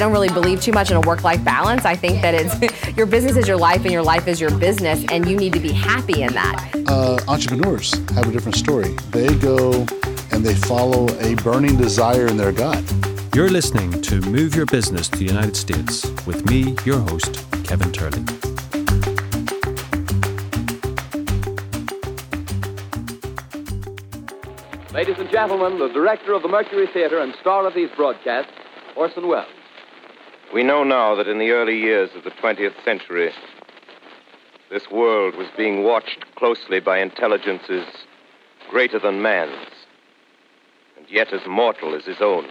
don't really believe too much in a work life balance. I think that it's your business is your life and your life is your business, and you need to be happy in that. Uh, entrepreneurs have a different story. They go and they follow a burning desire in their gut. You're listening to Move Your Business to the United States with me, your host, Kevin Turley. Ladies and gentlemen, the director of the Mercury Theater and star of these broadcasts, Orson Welles. We know now that in the early years of the 20th century, this world was being watched closely by intelligences greater than man's, and yet as mortal as his own.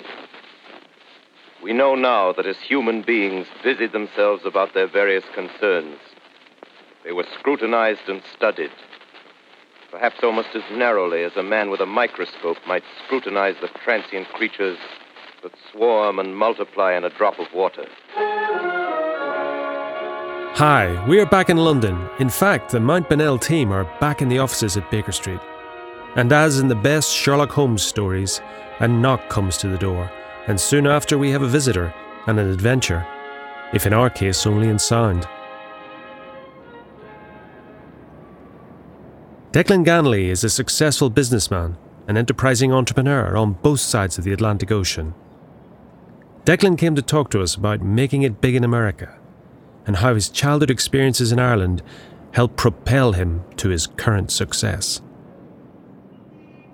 We know now that as human beings busied themselves about their various concerns, they were scrutinized and studied, perhaps almost as narrowly as a man with a microscope might scrutinize the transient creatures that swarm and multiply in a drop of water. Hi, we are back in London. In fact, the Mount Bonnell team are back in the offices at Baker Street. And as in the best Sherlock Holmes stories, a knock comes to the door, and soon after we have a visitor and an adventure, if in our case only in sound. Declan Ganley is a successful businessman, an enterprising entrepreneur on both sides of the Atlantic Ocean. Declan came to talk to us about making it big in America and how his childhood experiences in Ireland helped propel him to his current success.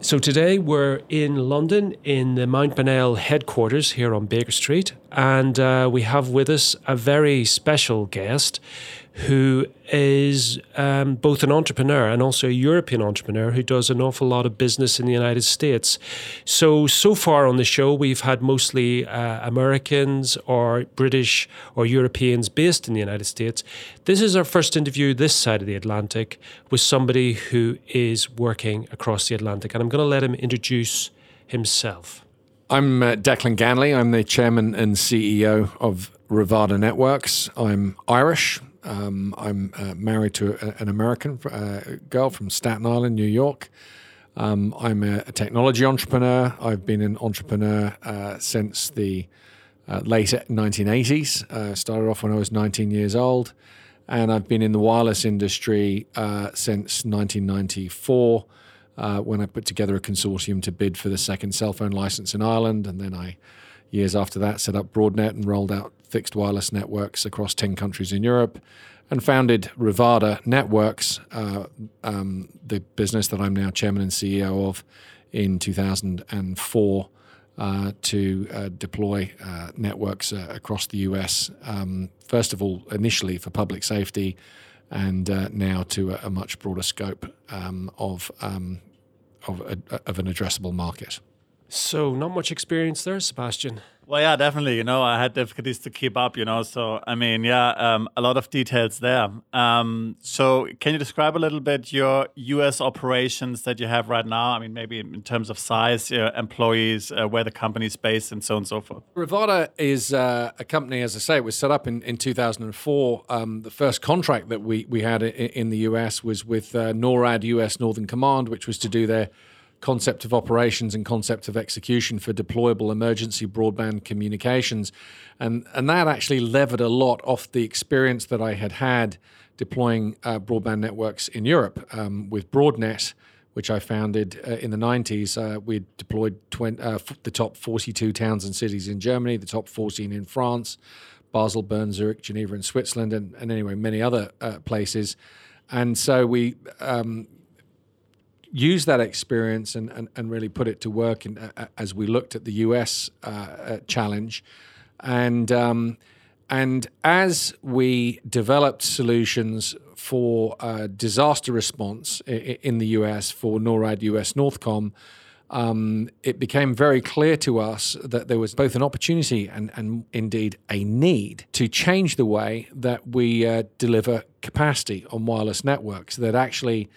So today we're in London in the Mount Bonnell headquarters here on Baker Street, and uh, we have with us a very special guest who is um, both an entrepreneur and also a European entrepreneur who does an awful lot of business in the United States. So, so far on the show, we've had mostly uh, Americans or British or Europeans based in the United States. This is our first interview this side of the Atlantic with somebody who is working across the Atlantic. And I'm going to let him introduce himself. I'm uh, Declan Ganley. I'm the chairman and CEO of Rivada Networks. I'm Irish. Um, I'm uh, married to a, an American uh, girl from Staten Island, New York. Um, I'm a, a, technology entrepreneur. I've been an entrepreneur uh, since the uh, late 1980s. Uh, started off when I was 19 years old, and I've been in the wireless industry uh, since 1994. when I put together a consortium to bid for the second cell phone license in Ireland, and then I, years after that, set up Broadnet and rolled out fixed wireless networks across 10 countries in Europe and founded Rivada Networks, uh, um, the business that I'm now chairman and CEO of, in 2004 uh, to uh, deploy uh, networks uh, across the US. Um, first of all, initially for public safety, and uh, now to a, a, much broader scope um, of um, of, a, of an addressable market. So, not much experience there, Sebastian. Well, yeah, definitely. You know, I had difficulties to keep up. You know, so I mean, yeah, um, a lot of details there. Um, so, can you describe a little bit your U.S. operations that you have right now? I mean, maybe in terms of size, uh, employees, uh, where the company is based, and so on and so forth. Rivada is uh, a company, as I say, it was set up in, in 2004. Um, the first contract that we we had in, in the U.S. was with uh, NORAD, U.S. Northern Command, which was to do their concept of operations and concept of execution for deployable emergency broadband communications. And, and that actually levered a lot off the experience that I had had deploying uh, broadband networks in Europe um, with Broadnet, which I founded uh, in the 90s. Uh, we deployed 20, uh, f- the top 42 towns and cities in Germany, the top 14 in France, Basel, Bern, Zurich, Geneva, and Switzerland, and, and anyway, many other uh, places. And so we um, use that experience and, and, and really put it to work in, uh, as we looked at the US uh, uh, challenge. And, um, and as we developed solutions for uh, disaster response in the US for NORAD US Northcom, um, it became very clear to us that there was both an opportunity and, and indeed a need to change the way that we uh, deliver capacity on wireless networks, that actually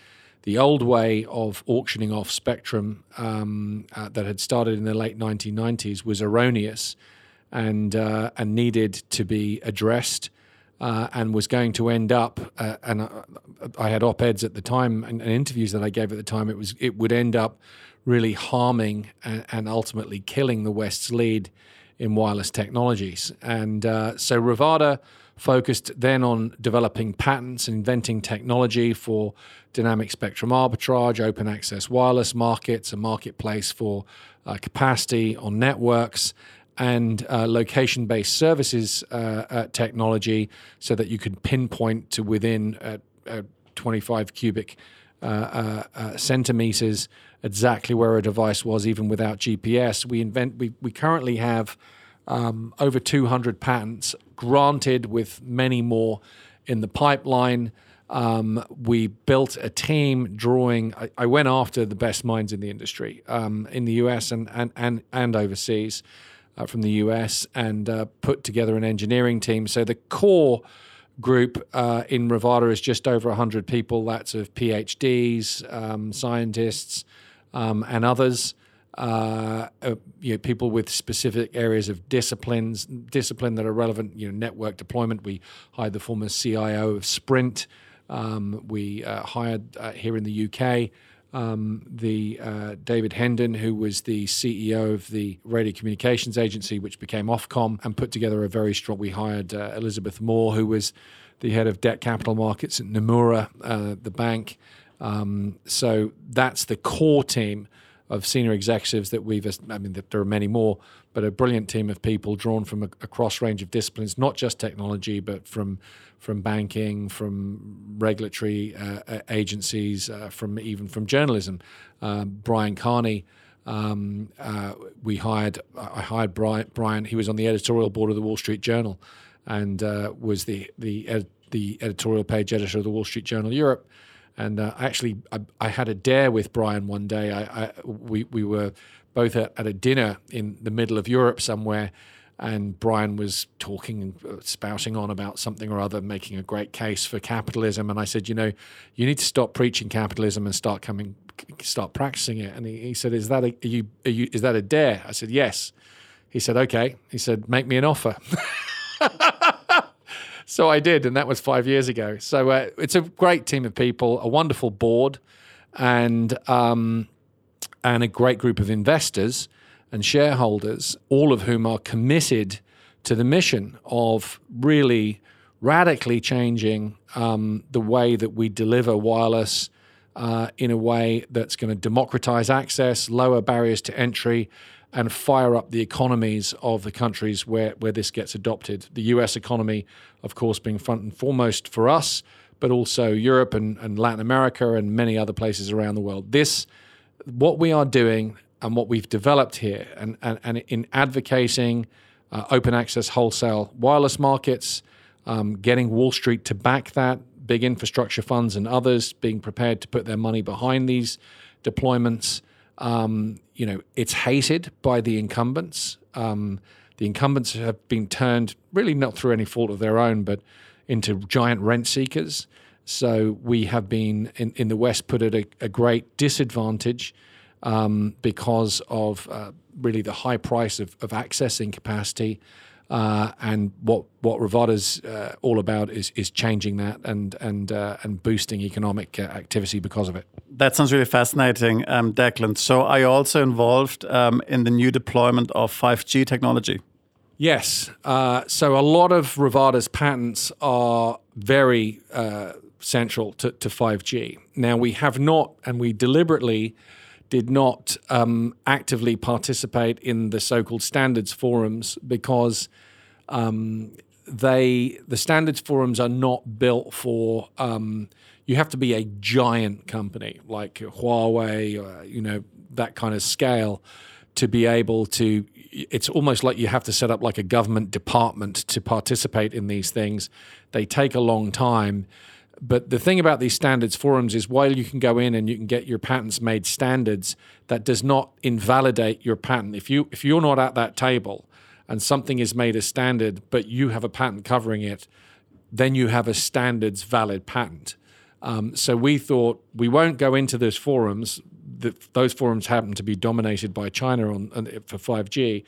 the old way of auctioning off spectrum um, uh, that had started in the late 1990s was erroneous and uh, and needed to be addressed. Uh, and was going to end up, uh, and uh, I had op-eds at the time and, and, interviews that I gave at the time. It was it would end up really harming and, and ultimately killing the West's lead in wireless technologies. And uh, so Rivada focused then on developing patents and inventing technology for dynamic spectrum arbitrage, open access wireless markets, a marketplace for uh, capacity on networks, and uh, location based services uh, uh, technology so that you could pinpoint to within uh, 25 cubic centimeters exactly where a device was, even without GPS. We invent. We, we currently have um, over 200 patents granted, with many more in the pipeline. Um, we built a team drawing. I, I, went after the best minds in the industry um, in the US and and and, and overseas uh, from the US, and uh, put together an engineering team. So the core group uh, in Rivada is just over 100 people. That's of PhDs, um, scientists, um, and others uh, uh, you know, people with specific areas of disciplines, discipline that are relevant. You know, network deployment. We hired the former CIO of Sprint. Um, we uh, hired uh, here in the UK um, the uh, David Hendon, who was the CEO of the radio communications agency, which became Ofcom, and put together a very strong. We hired Elizabeth Moore, who was the head of debt capital markets at Nomura, the bank. Um, so that's the core team of senior executives that we've, I mean, there are many more, but a brilliant team of people drawn from a, a cross range of disciplines, not just technology, but from from banking, from regulatory uh, agencies, uh, from even from journalism. Uh, Brian Carney, um, uh, we hired. I hired Brian, Brian. He was on the editorial board of the Wall Street Journal, and uh, was the the ed, the editorial page editor of the Wall Street Journal Europe. And uh, actually, I, I, had a dare with Brian one day. I, I we we were both at, at, a dinner in the middle of Europe somewhere, and Brian was talking and uh, spouting on about something or other, making a great case for capitalism. And I said, you know, you need to stop preaching capitalism and start coming, start practicing it. And he, he said, is that a you, you is that a dare? I said, yes. He said, okay. He said, make me an offer. so I did, and that was five years ago. So uh, it's a great team of people, a wonderful board, and um, and a great group of investors and shareholders, all of whom are committed to the mission of really radically changing um, the way that we deliver wireless uh, in a way that's going to democratize access, lower barriers to entry, and fire up the economies of the countries where, where this gets adopted. The US economy, of course, being front and foremost for us, but also Europe and, and Latin America and many other places around the world. This, what we are doing and what we've developed here, and, and, and in advocating uh, open access wholesale wireless markets, um, getting Wall Street to back that, big infrastructure funds and others being prepared to put their money behind these deployments. Um, you know, it's hated by the incumbents. Um, the incumbents have been turned, really not through any fault of their own, but into giant rent seekers. So we have been in, in the West put at a, a great disadvantage um, because of uh, really the high price of, of accessing capacity. Uh, and what what Rivada's uh, all about is is changing that and and uh, and boosting economic uh, activity because of it. That sounds really fascinating, um, Declan. So, are you also involved um, in the new deployment of 5G technology? Yes. Uh, so, a lot of Rivada's patents are very uh, central to, to 5G. Now, we have not, and we deliberately did not um, actively participate in the so-called standards forums because um, they the standards forums are not built for. Um, you have to be a giant company like Huawei, or, you know that kind of scale, to be able to. It's almost like you have to set up like a government department to participate in these things. They take a long time but the thing about these standards forums is while you can go in and you can get your patents made standards, that does not invalidate your patent. If you if you're not at that table and something is made a standard, but you have a patent covering it, then you have a standards valid patent. Um, so we thought we won't go into those forums. The, those forums happen to be dominated by China on, on for 5G,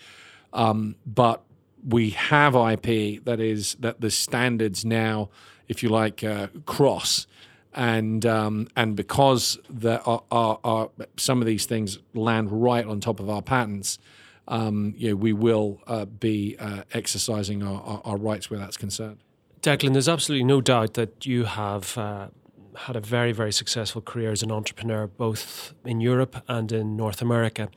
um, but we have IP that is that the standards now if you like, uh, cross. And um, and because there are, are, are, some of these things land right on top of our patents, um, you know, we will uh, be uh, exercising our, our, our, rights where that's concerned. Declan, there's absolutely no doubt that you have uh, had a very, very successful career as an entrepreneur, both in Europe and in North America.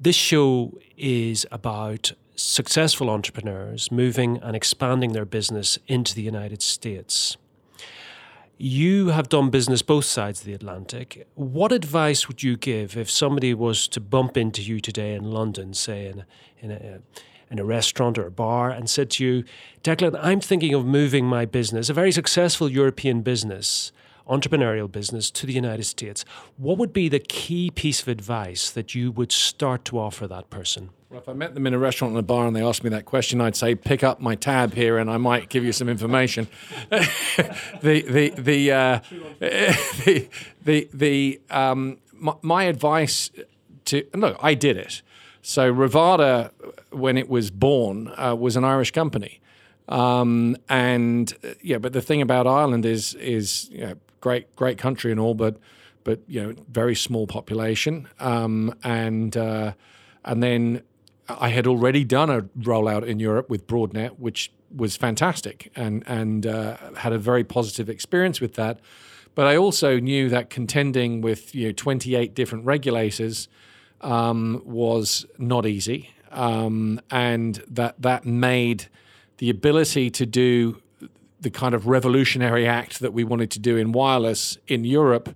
This show is about successful entrepreneurs moving and expanding their business into the United States. You have done business both sides of the Atlantic. What advice would you give if somebody was to bump into you today in London, say in, in, a, in a restaurant or a bar, and said to you, Declan, I'm thinking of moving my business, a very successful European business, entrepreneurial business, to the United States? What would be the key piece of advice that you would start to offer that person? Well, if I met them in a restaurant in a bar and they asked me that question, I'd say, "Pick up my tab here, and I might give you some information." the the the, uh, the the the um, my, my, advice to look, I did it. So Rivada, when it was born, uh, was an Irish company, um, and uh, yeah. But the thing about Ireland is is you know, great great country and all, but but you know very small population, um, and uh, and then I had already done a rollout in Europe with Broadnet, which was fantastic and and uh, had a very positive experience with that. But I also knew that contending with you know 28 different regulators um, was not easy, um, and that that made the ability to do the kind of revolutionary act that we wanted to do in wireless in Europe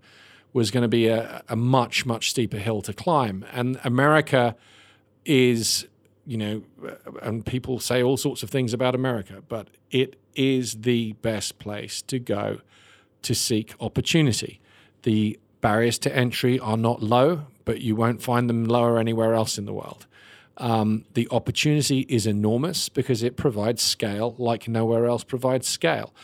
was going to be a, a much much steeper hill to climb, and America is, you know, and people say all sorts of things about America, but it is the best place to go to seek opportunity. The barriers to entry are not low, but you won't find them lower anywhere else in the world. Um, the opportunity is enormous because it provides scale like nowhere else provides scale.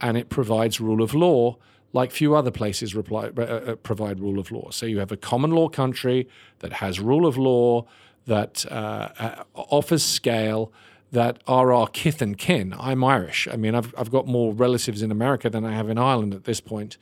And it provides rule of law like few other places reply, uh, uh provide rule of law. So you have a common law country that has rule of law, that uh, uh, offers scale that are our kith and kin. I'm Irish. I mean, I've, I've got more relatives in America than I have in Ireland at this point.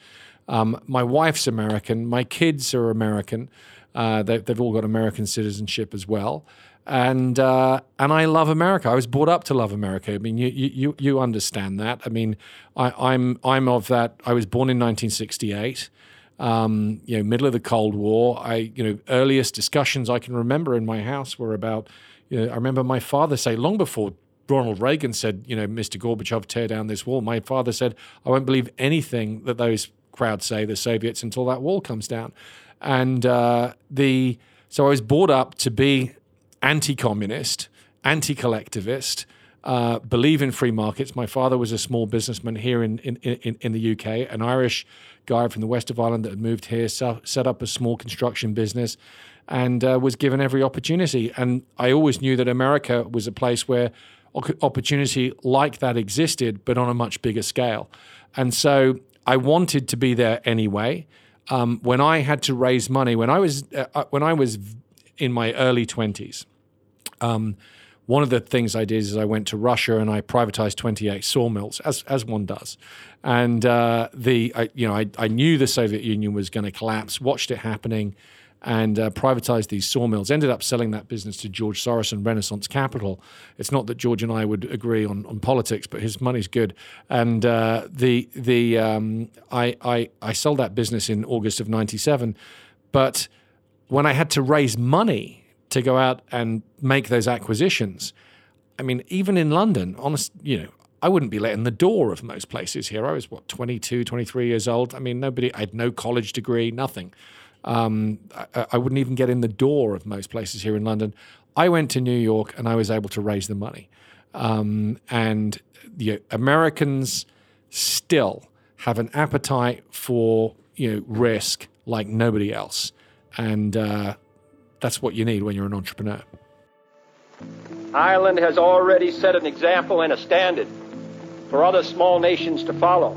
Um, my wife's American. My kids are American. Uh, they, have all got American citizenship as well. And uh, and I love America. I was brought up to love America. I mean, you you you understand that. I mean, I, I'm I'm of that. I was born in 1968 um, you know, middle of the Cold War. I, you know, earliest discussions I can remember in my house were about, you know, I remember my father say long before Ronald Reagan said, you know, Mr. Gorbachev, tear down this wall. My father said, I won't believe anything that those crowds say, the Soviets, until that wall comes down. And uh, the so I was brought up to be anti-communist, anti-collectivist, uh, believe in free markets. My father was a small businessman here in, in, in, in the UK, an Irish guy from the west of Ireland that had moved here, set up a small construction business, and uh, was given every opportunity. And I always knew that America was a place where opportunity like that existed, but on a much bigger scale. And so I wanted to be there anyway. Um, when I had to raise money, when I was uh, uh when I was in my early twenties, um, one of the things I did is I went to Russia and I privatized 28 sawmills, as as one does. And uh, the I, you know I, I knew the Soviet Union was going to collapse, watched it happening, and uh, privatized these sawmills. Ended up selling that business to George Soros and Renaissance Capital. It's not that George and I would agree on, on politics, but his money's good. And uh, the the um, I, I I sold that business in August of '97, but when I had to raise money to go out and make those acquisitions. I mean, even in London, honest, you know, I wouldn't be letting the door of most places here. I was what 22, 23 years old. I mean, nobody. I had no college degree, nothing. Um, I, I, wouldn't even get in the door of most places here in London. I went to New York and I was able to raise the money. Um, and the Americans still have an appetite for you know risk like nobody else, and uh, that's what you need when you're an entrepreneur. Ireland has already set an example and a standard for other small nations to follow.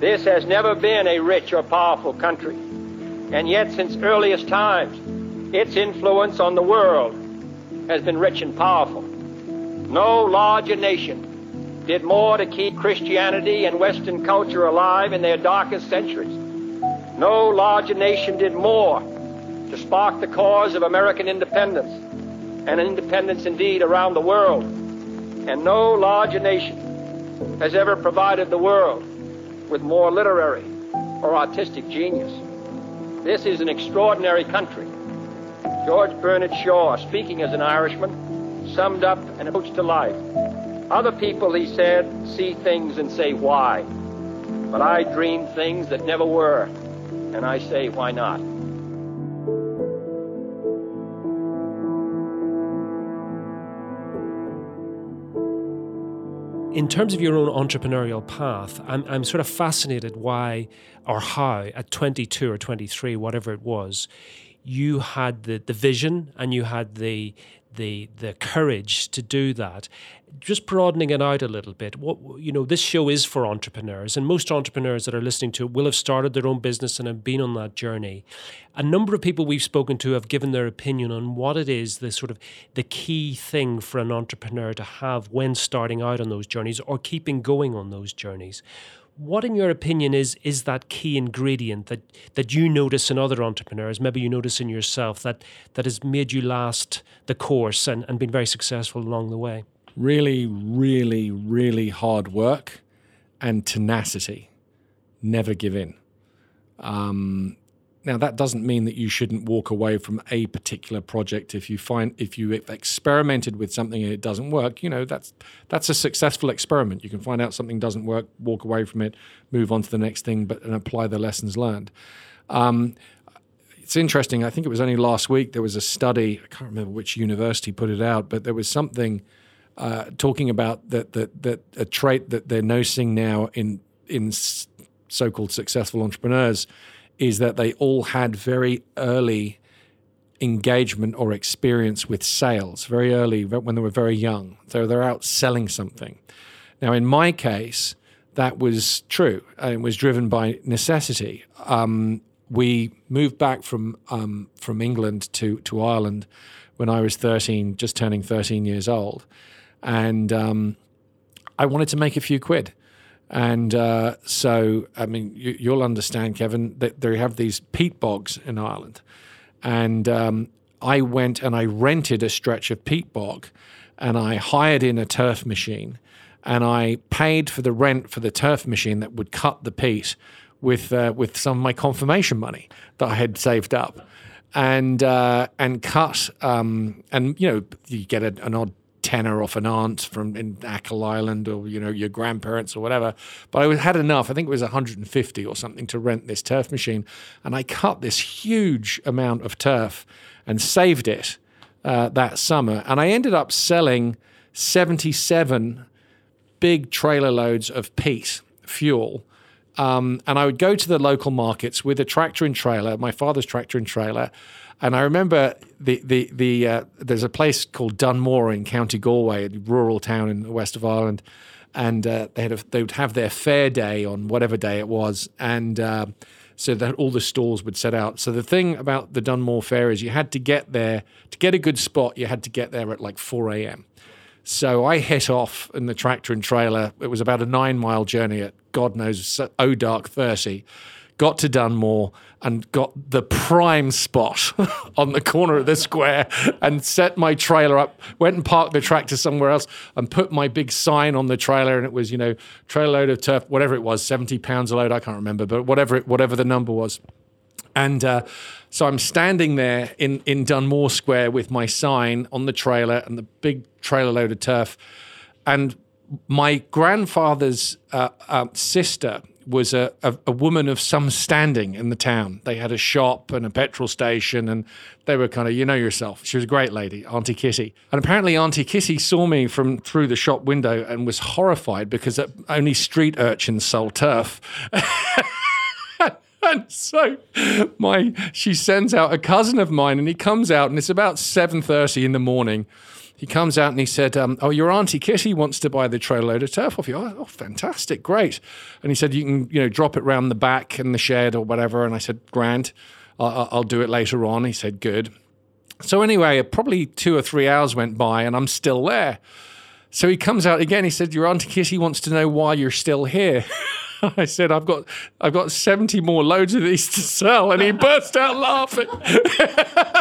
This has never been a rich or powerful country, and yet since earliest times, its influence on the world has been rich and powerful. No larger nation did more to keep Christianity and Western culture alive in their darkest centuries. No larger nation did more to spark the cause of American independence. and independence indeed around the world. And no larger nation has ever provided the world with more literary or artistic genius. This is an extraordinary country. George Bernard Shaw, speaking as an Irishman, summed up an approach to life. Other people, he said, see things and say, why? But I dream things that never were, and I say, why not? In terms of your own entrepreneurial path, I'm, I'm sort of fascinated why or how at 22 or 23, whatever it was, you had the, the vision and you had the the the courage to do that. Just broadening it out a little bit what you know this show is for entrepreneurs and most entrepreneurs that are listening to it will have started their own business and have been on that journey. A number of people we've spoken to have given their opinion on what it is the sort of the key thing for an entrepreneur to have when starting out on those journeys or keeping going on those journeys what in your opinion is is that key ingredient that that you notice in other entrepreneurs maybe you notice in yourself that that has made you last the course and, and been very successful along the way? Really really really hard work and tenacity. Never give in. Um, now that doesn't mean that you shouldn't walk away from a particular project if you find if you experimented with something and it doesn't work. You know that's that's a successful experiment. You can find out something doesn't work, walk away from it, move on to the next thing, but and apply the lessons learned. Um, it's interesting. I think it was only last week there was a study. I can't remember which university put it out, but there was something uh, talking about that that that a trait that they're noticing now in in so-called successful entrepreneurs is that they all had very early engagement or experience with sales very early when they were very young. So they're out selling something. Now, in my case, that was true. It was driven by necessity. Um, we moved back from um, from England to to Ireland when I was 13, just turning 13 years old, and um, I wanted to make a few quid. And uh, so, I mean, you, will understand, Kevin, that they have these peat bogs in Ireland. And um, I went and I rented a stretch of peat bog and I hired in a turf machine and I paid for the rent for the turf machine that would cut the peat with, uh, with some of my confirmation money that I had saved up. And uh, and cut um, and you know you get a, an odd tenner off an aunt from in Achill Island or you know your grandparents or whatever. But I had enough. I think it was 150 or something to rent this turf machine, and I cut this huge amount of turf and saved it uh, that summer. And I ended up selling 77 big trailer loads of peat fuel. Um, and I would go to the local markets with a tractor and trailer, my father's tractor and trailer, and I remember the the the uh, there's a place called Dunmore in County Galway, a rural town in the west of Ireland, and uh, they had a, they would have their fair day on whatever day it was, and uh, so that all the stalls would set out. So the thing about the Dunmore Fair is you had to get there to get a good spot. You had to get there at like four a.m. So I hit off in the tractor and trailer. It was about a nine mile journey at God knows oh dark thirty got to Dunmore and got the prime spot on the corner of the square and set my trailer up, went and parked the tractor somewhere else and put my big sign on the trailer and it was, you know, trailer load of turf, whatever it was, 70 pounds a load, I can't remember, but whatever it, whatever the number was. And uh, so I'm standing there in, in Dunmore Square with my sign on the trailer and the big trailer load of turf. And my grandfather's uh, uh, sister was a, a, a, woman of some standing in the town. They had a shop and a petrol station, and they were kind of, you know yourself. She was a great lady, Auntie Kitty. And apparently, Auntie Kitty saw me from through the shop window and was horrified because only street urchins sold turf. and so my she sends out a cousin of mine and he comes out and it's about 7.30 in the morning he comes out and he said, um, "Oh, your auntie Kitty wants to buy the trailer load of turf off you." Oh, fantastic, great! And he said, "You can, you know, drop it round the back in the shed or whatever." And I said, "Grand, I'll, I'll do it later on." He said, "Good." So anyway, probably two or three hours went by, and I'm still there. So he comes out again. He said, "Your auntie Kitty wants to know why you're still here." I said, "I've got, I've got seventy more loads of these to sell," and he burst out laughing.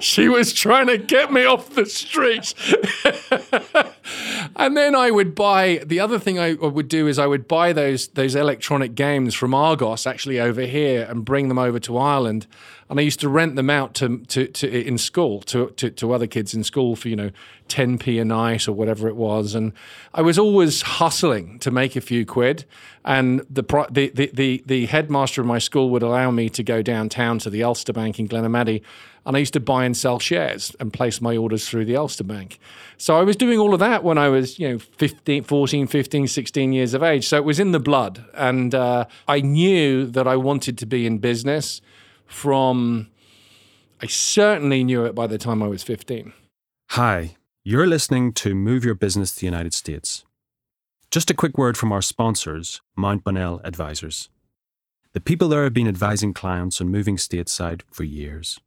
she was trying to get me off the streets. and then I would buy the other thing I would do is I would buy those those electronic games from Argos actually over here and bring them over to Ireland. And I used to rent them out to, to, to in school to, to, to other kids in school for you know 10p a night or whatever it was. And I was always hustling to make a few quid. And the, the, the, the, the headmaster of my school would allow me to go downtown to the Ulster Bank in Glenamaddy and I used to buy and sell shares and place my orders through the Ulster Bank. So I was doing all of that when I was, you know, 15, 14, 15, 16 years of age. So it was in the blood. And uh, I knew that I wanted to be in business from, I certainly knew it by the time I was 15. Hi, you're listening to Move Your Business to the United States. Just a quick word from our sponsors, Mount Bonnell Advisors. The people there have been advising clients on moving stateside for years.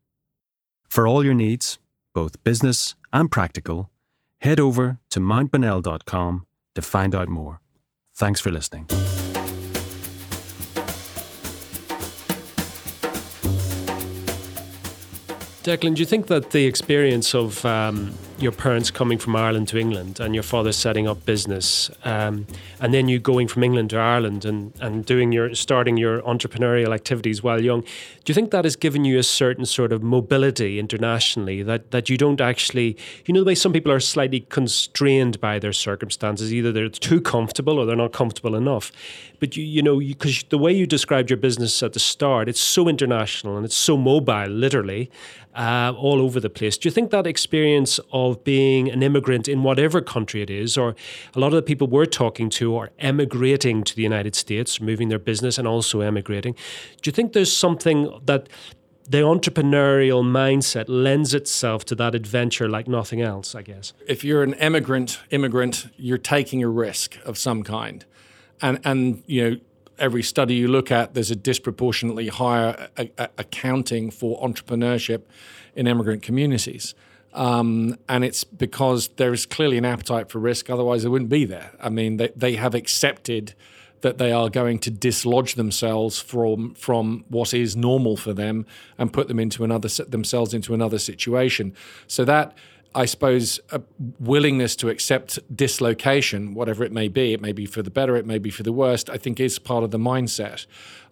For all your needs, both business and practical, head over to mountbonnell.com to find out more. Thanks for listening. Declan, do you think that the experience of um, your parents coming from Ireland to England and your father setting up business, um, and then you going from England to Ireland and, and doing your starting your entrepreneurial activities while young, do you think that has given you a certain sort of mobility internationally that, that you don't actually, you know, the way some people are slightly constrained by their circumstances, either they're too comfortable or they're not comfortable enough. But you, you know, because the way you described your business at the start, it's so international and it's so mobile, literally uh, all over the place. Do you think that experience of being an immigrant in whatever country it is, or a lot of the people we're talking to are emigrating to the United States, moving their business and also emigrating? Do you think there's something that the entrepreneurial mindset lends itself to that adventure like nothing else, I guess. If you're an immigrant, immigrant, you're taking a risk of some kind. And and you know, every study you look at, there's a disproportionately higher a- a- accounting for entrepreneurship in immigrant communities. Um, and it's because there is clearly an appetite for risk, otherwise, they wouldn't be there. I mean, they, they have accepted that they are going to dislodge themselves from from what is normal for them and put them into another themselves into another situation. So that I suppose, a willingness to accept dislocation, whatever it may be, it may be for the better, it may be for the worst, I think is part of the mindset.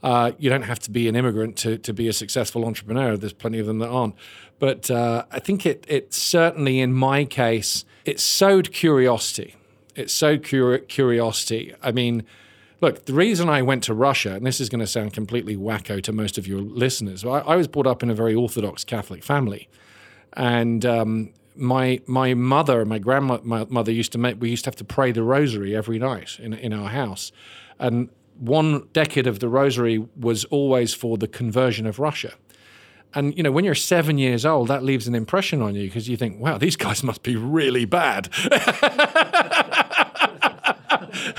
Uh, you don't have to be an immigrant to, to be a successful entrepreneur. There's plenty of them that aren't. But uh, I think it, it certainly, in my case, it sowed curiosity. It sowed cur- curiosity. I mean, look, the reason I went to Russia, and this is going to sound completely wacko to most of your listeners, I, I was brought up in a very Orthodox Catholic family. And um, my my mother, my grandmother used to make. We used to have to pray the rosary every night in in our house, and one decade of the rosary was always for the conversion of Russia. And you know, when you're seven years old, that leaves an impression on you because you think, "Wow, these guys must be really bad."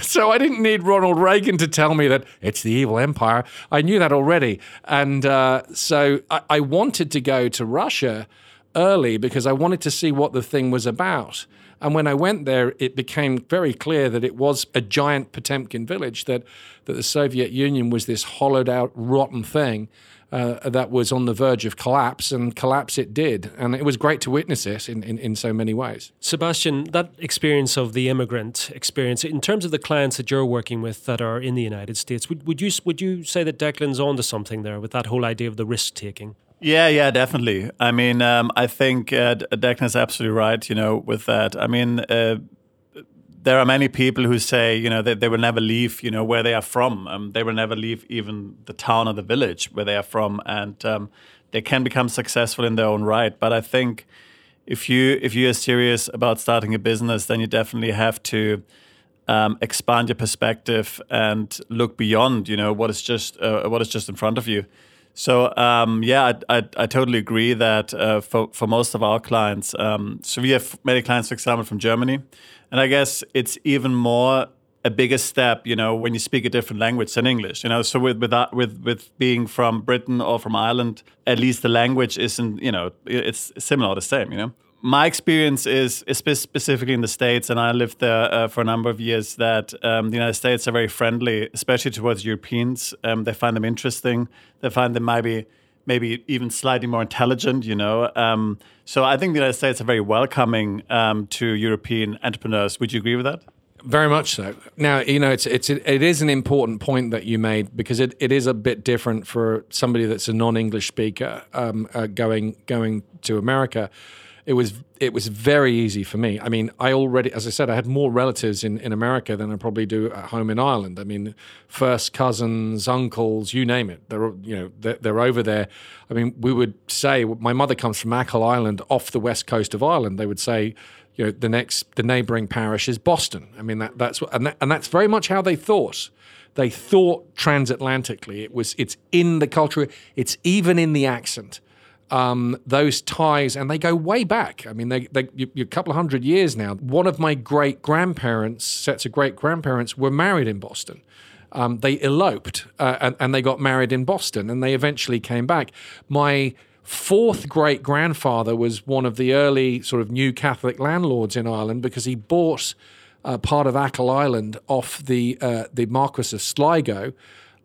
so I didn't need Ronald Reagan to tell me that it's the evil empire. I knew that already, and uh, so I, I wanted to go to Russia early because I wanted to see what the thing was about. And when I went there, it became very clear that it was a giant Potemkin village, that, that the Soviet Union was this hollowed out, rotten thing uh, that was on the verge of collapse, and collapse it did. And it was great to witness it in, in, in so many ways. Sebastian, that experience of the immigrant experience, in terms of the clients that you're working with that are in the United States, would, would, you, would you say that Declan's onto something there with that whole idea of the risk taking? Yeah, yeah, definitely. I mean, um, I think uh, is absolutely right. You know, with that. I mean, uh, there are many people who say, you know, that they will never leave, you know, where they are from. Um, they will never leave even the town or the village where they are from, and um, they can become successful in their own right. But I think if you if you are serious about starting a business, then you definitely have to. Um, expand your perspective and look beyond, you know, what is just uh, what is just in front of you. So um, yeah, I, I, I, totally agree that uh, for for most of our clients, um, so we have many clients, for example, from Germany, and I guess it's even more a bigger step, you know, when you speak a different language than English, you know. So with with that, with with being from Britain or from Ireland, at least the language isn't, you know, it's similar or the same, you know my experience is, is specifically in the states, and I lived there uh, for a number of years. That um, the United States are very friendly, especially towards Europeans. Um, they find them interesting. They find them maybe maybe even slightly more intelligent. You know, um, so I think the United States are very welcoming um, to European entrepreneurs. Would you agree with that? Very much so. Now, you know, it's it's it is an important point that you made because it, it is a bit different for somebody that's a non-English speaker um, uh, going going to America. It was it was very easy for me. I mean, I already, as I said, I had more relatives in, in America than I probably do at home in Ireland. I mean, first cousins, uncles, you name it. They're you know they're, they're over there. I mean, we would say my mother comes from Achill Island off the west coast of Ireland. They would say you know, the next, the neighboring parish is Boston. I mean, that, that's what, and, that, and that's very much how they thought. They thought transatlantically. It was, it's in the culture. It's even in the accent. Um, those ties, and they go way back. I mean, they, they a couple of hundred years now. One of my great grandparents, sets of great grandparents, were married in Boston. Um, they eloped uh, and, and they got married in Boston, and they eventually came back. My fourth great grandfather was one of the early sort of new Catholic landlords in Ireland because he bought uh, part of Achill Island off the uh, the Marquis of Sligo,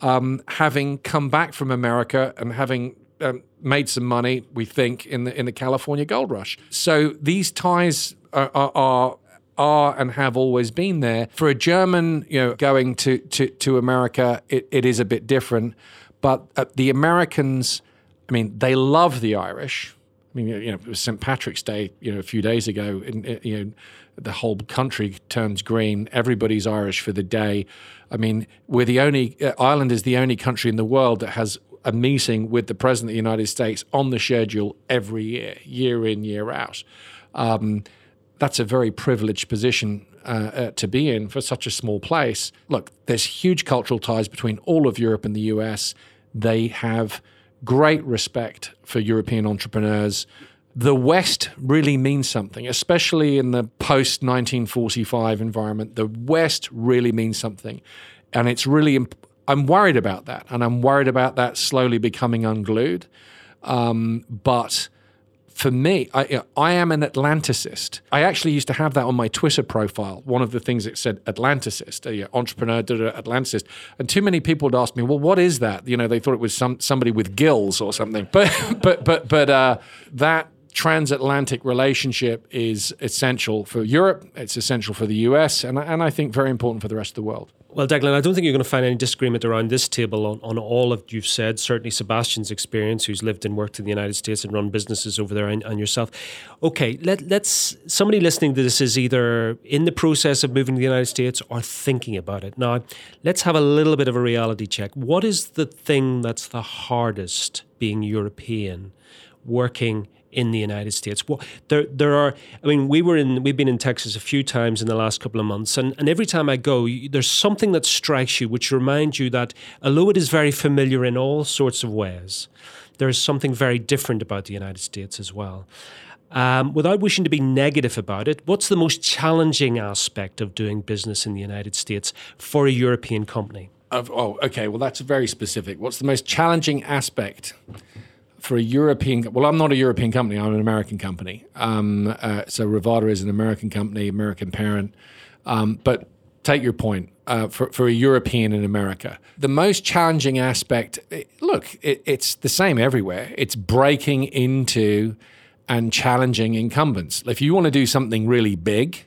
um, having come back from America and having um, made some money, we think, in the in the California gold rush. So these ties are, are, are are and have always been there. For a German, you know, going to to, to America, it, it is a bit different. But uh, the Americans I mean, they love the Irish. I mean, you know, it was St. Patrick's Day, you know, a few days ago. And, you know, the whole country turns green. Everybody's Irish for the day. I mean, we're the only uh, Ireland is the only country in the world that has a meeting with the president of the United States on the schedule every year, year in, year out. Um, that's a very privileged position uh, uh, to be in for such a small place. Look, there's huge cultural ties between all of Europe and the US. They have great respect for European entrepreneurs. The West really means something, especially in the post 1945 environment. The West really means something. And it's really, imp- I'm worried about that. And I'm worried about that slowly becoming unglued. Um, but for me, I, I am an Atlanticist. I actually used to have that on my Twitter profile. One of the things it said Atlanticist, a entrepreneur, Atlanticist. And too many people would ask me, well, what is that? You know, they thought it was some somebody with gills or something. But but but but uh, that transatlantic relationship is essential for Europe. It's essential for the US, and and I think very important for the rest of the world. Well, Declan, I don't think you're going to find any disagreement around this table on, on all of you've said. Certainly, Sebastian's experience, who's lived and worked in the United States and run businesses over there, and, and yourself. Okay, let, let's. Somebody listening to this is either in the process of moving to the United States or thinking about it. Now, let's have a little bit of a reality check. What is the thing that's the hardest being European, working in the United States. Well, there, there are. I mean, we were in. We've been in Texas a few times in the last couple of months, and, and every time I go, there's something that strikes you, which reminds you that although it is very familiar in all sorts of ways, there is something very different about the United States as well. Um, without wishing to be negative about it, what's the most challenging aspect of doing business in the United States for a European company? Of, oh, okay. Well, that's very specific. What's the most challenging aspect? For a European, well, I'm not a European company. I'm an American company. Um, uh, so Rivada is an American company, American parent. Um, but take your point uh, for, for a European in America. The most challenging aspect, it, look, it, it's the same everywhere. It's breaking into and challenging incumbents. If you want to do something really big,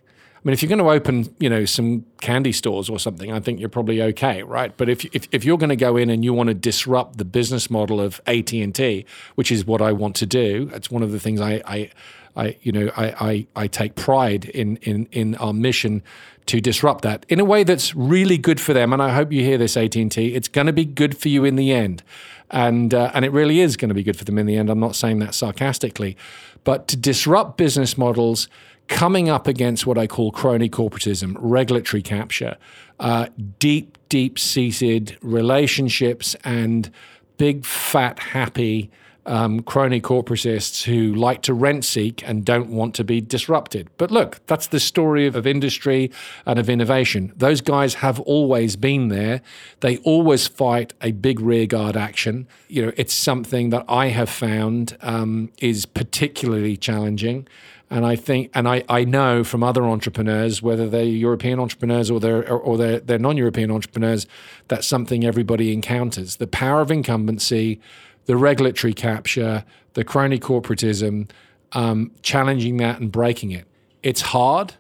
mean, if you're going to open, you know, some candy stores or something, I think you're probably okay, right? But if if, if you're going to go in and you want to disrupt the business model of AT and T, which is what I want to do, it's one of the things I, I, I you know, I, I, I take pride in in in our mission to disrupt that in a way that's really good for them. And I hope you hear this, AT and T. It's going to be good for you in the end, and uh, and it really is going to be good for them in the end. I'm not saying that sarcastically, but to disrupt business models coming up against what I call crony corporatism, regulatory capture, uh, deep, deep seated relationships, and big, fat, happy um, crony corporatists who like to rent seek and don't want to be disrupted. But look, that's the story of, of industry and of innovation. Those guys have always been there. They always fight a big rearguard action. You know, it's something that I have found um, is particularly challenging. And I think, and I, I know from other entrepreneurs, whether they're European entrepreneurs or they're or they're, they're non-European entrepreneurs, that's something everybody encounters. The power of incumbency, the regulatory capture, the crony corporatism, um, challenging that and breaking it. It's hard,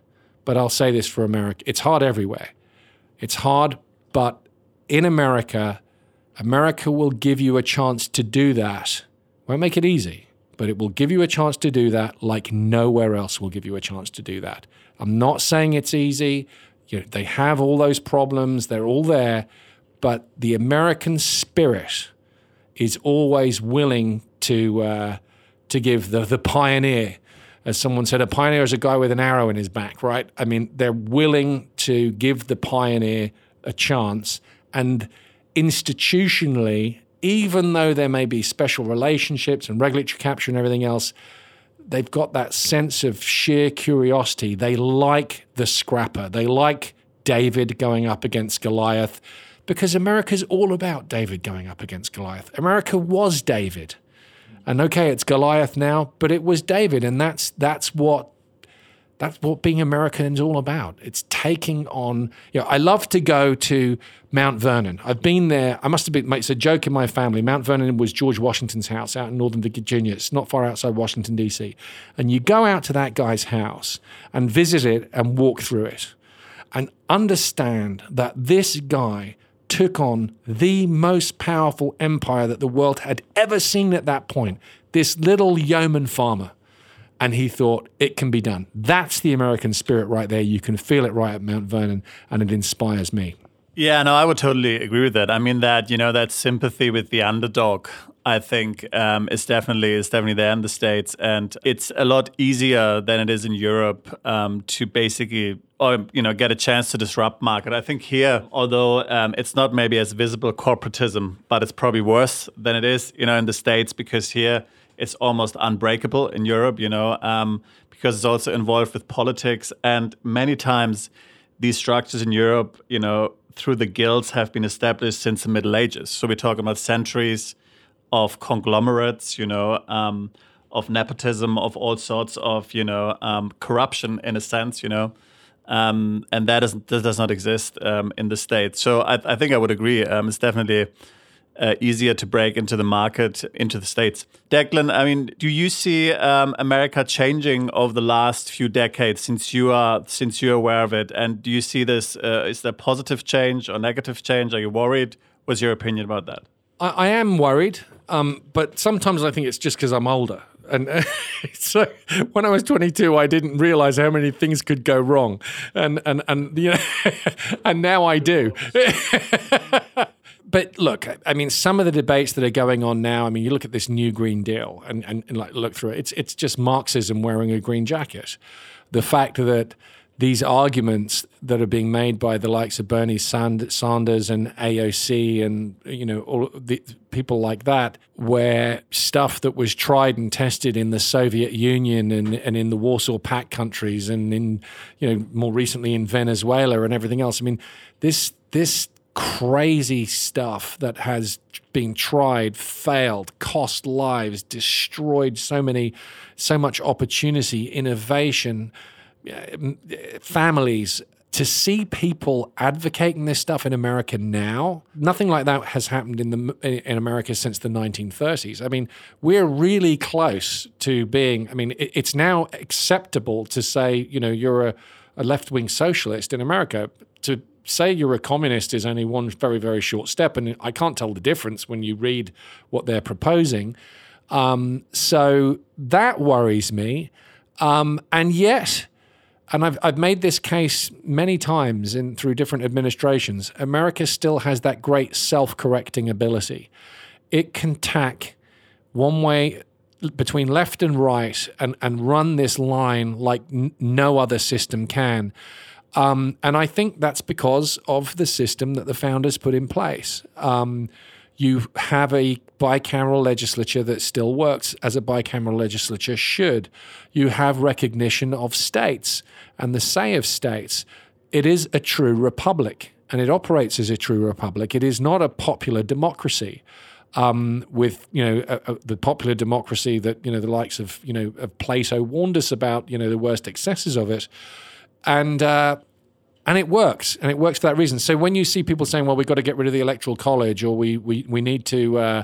but I'll say this for America it's hard everywhere. It's hard, but in America, America will give you a chance to do that. Won't make it easy, but it will give you a chance to do that like nowhere else will give you a chance to do that. I'm not saying it's easy. You know, they have all those problems, they're all there, but the American spirit is always willing to uh, to give the the pioneer. As someone said, a pioneer is a guy with an arrow in his back, right? I mean, they're willing to give the pioneer a chance. And institutionally, even though there may be special relationships and regulatory capture and everything else, they've got that sense of sheer curiosity. They like the scrapper. They like David going up against Goliath because America's all about David going up against Goliath. America was David. And okay, it's Goliath now, but it was David and that's that's what that's what being American is all about. It's taking on, you know, I love to go to Mount Vernon. I've been there. I must have been, it's a joke in my family. Mount Vernon was George Washington's house out in Northern Virginia. It's not far outside Washington, D.C. And you go out to that guy's house and visit it and walk through it and understand that this guy took on the most powerful empire that the world had ever seen at that point. This little yeoman farmer and he thought it can be done. That's the American spirit right there. You can feel it right at Mount Vernon, and it inspires me. Yeah, no, I would totally agree with that. I mean that you know that sympathy with the underdog. I think um, is definitely is definitely there in the states, and it's a lot easier than it is in Europe um, to basically or you know get a chance to disrupt market. I think here, although um, it's not maybe as visible corporatism, but it's probably worse than it is you know in the states because here it's almost unbreakable in Europe, you know, um, because it's also involved with politics. And many times these structures in Europe, you know, through the guilds have been established since the Middle Ages. So we're talking about centuries of conglomerates, you know, um, of nepotism, of all sorts of, you know, um, corruption in a sense, you know. Um, and that, is, that does not exist um, in the States. So I, I, think I would agree. Um, it's definitely uh, easier to break into the market into the states. Declan, I mean, do you see um, America changing over the last few decades since you are since you're aware of it? And do you see this? Uh, is there positive change or negative change? Are you worried? What's your opinion about that? I, I am worried, um, but sometimes I think it's just because I'm older. And uh, so when I was 22, I didn't realize how many things could go wrong, and and and you know, and now I do. but look, I mean, some of the debates that are going on now. I mean, you look at this new Green Deal and, and, and like look through it. It's it's just Marxism wearing a green jacket. The fact that these arguments that are being made by the likes of Bernie Sanders and AOC and you know all the people like that, where stuff that was tried and tested in the Soviet Union and, and in the Warsaw Pact countries and in you know more recently in Venezuela and everything else. I mean, this this crazy stuff that has been tried, failed, cost lives, destroyed so many, so much opportunity, innovation, uh, families. To see people advocating this stuff in America now, nothing like that has happened in the in America since the 1930s. I mean, we're really close to being. I mean, it's now acceptable to say, you know, you're a, a left wing socialist in America. To say you're a communist is only one very, very short step. And I can't tell the difference when you read what they're proposing. Um, so that worries me. Um, and yet, and I've, I've made this case many times in through different administrations, America still has that great self correcting ability. It can tack one way between left and right and, and run this line like n- no other system can. Um, and I think that's because of the system that the founders put in place. Um, you have a bicameral legislature that still works as a bicameral legislature should. You have recognition of states and the say of states. It is a true republic and it operates as a true republic. It is not a popular democracy. Um, with you know a, a, the popular democracy that you know the likes of you know of Plato warned us about you know the worst excesses of it and uh, and it works, and it works for that reason. So when you see people saying, "Well, we've got to get rid of the electoral college," or "We we we need to," uh,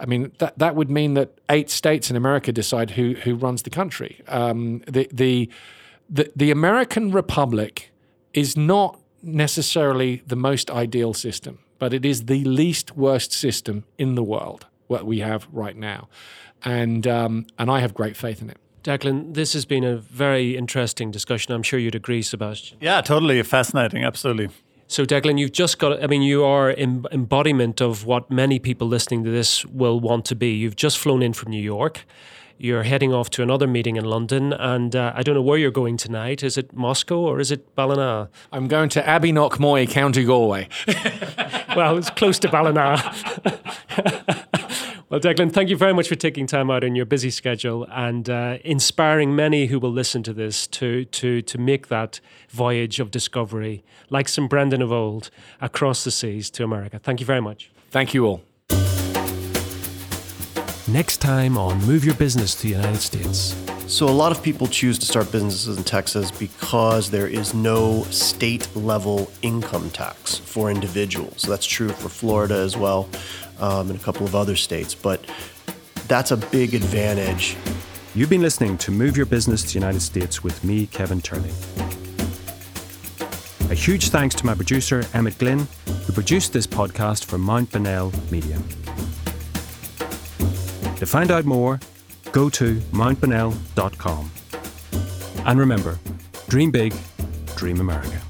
I mean, that, that would mean that eight states in America decide who, who runs the country. Um, the, the, the, the American Republic is not necessarily the most ideal system, but it is the least worst system in the world, what we have right now. And, um, and I have great faith in it. Declan, this has been a very interesting discussion. I'm sure you'd agree, Sebastian. Yeah, totally fascinating. Absolutely. So, Declan, you've just got, I mean, you are em- embodiment of what many people listening to this will want to be. You've just flown in from New York. You're heading off to another meeting in London, and uh, I don't know where you're going tonight. Is it Moscow or is it Ballina? I'm going to Abbey Moy, County Galway. well, it's close to Ballina. Well, Declan, thank you very much for taking time out in your busy schedule and uh, inspiring many who will listen to this to, to, to make that voyage of discovery, like some Brendan of old, across the seas to America. Thank you very much. Thank you all. Next time on Move Your Business to the United States. So, a lot of people choose to start businesses in Texas because there is no state level income tax for individuals. That's true for Florida as well um, and a couple of other states. But that's a big advantage. You've been listening to Move Your Business to the United States with me, Kevin Turley. A huge thanks to my producer, Emmett Glynn, who produced this podcast for Mount Bonnell Media. To find out more, go to mountbonnell.com. And remember, dream big, dream America.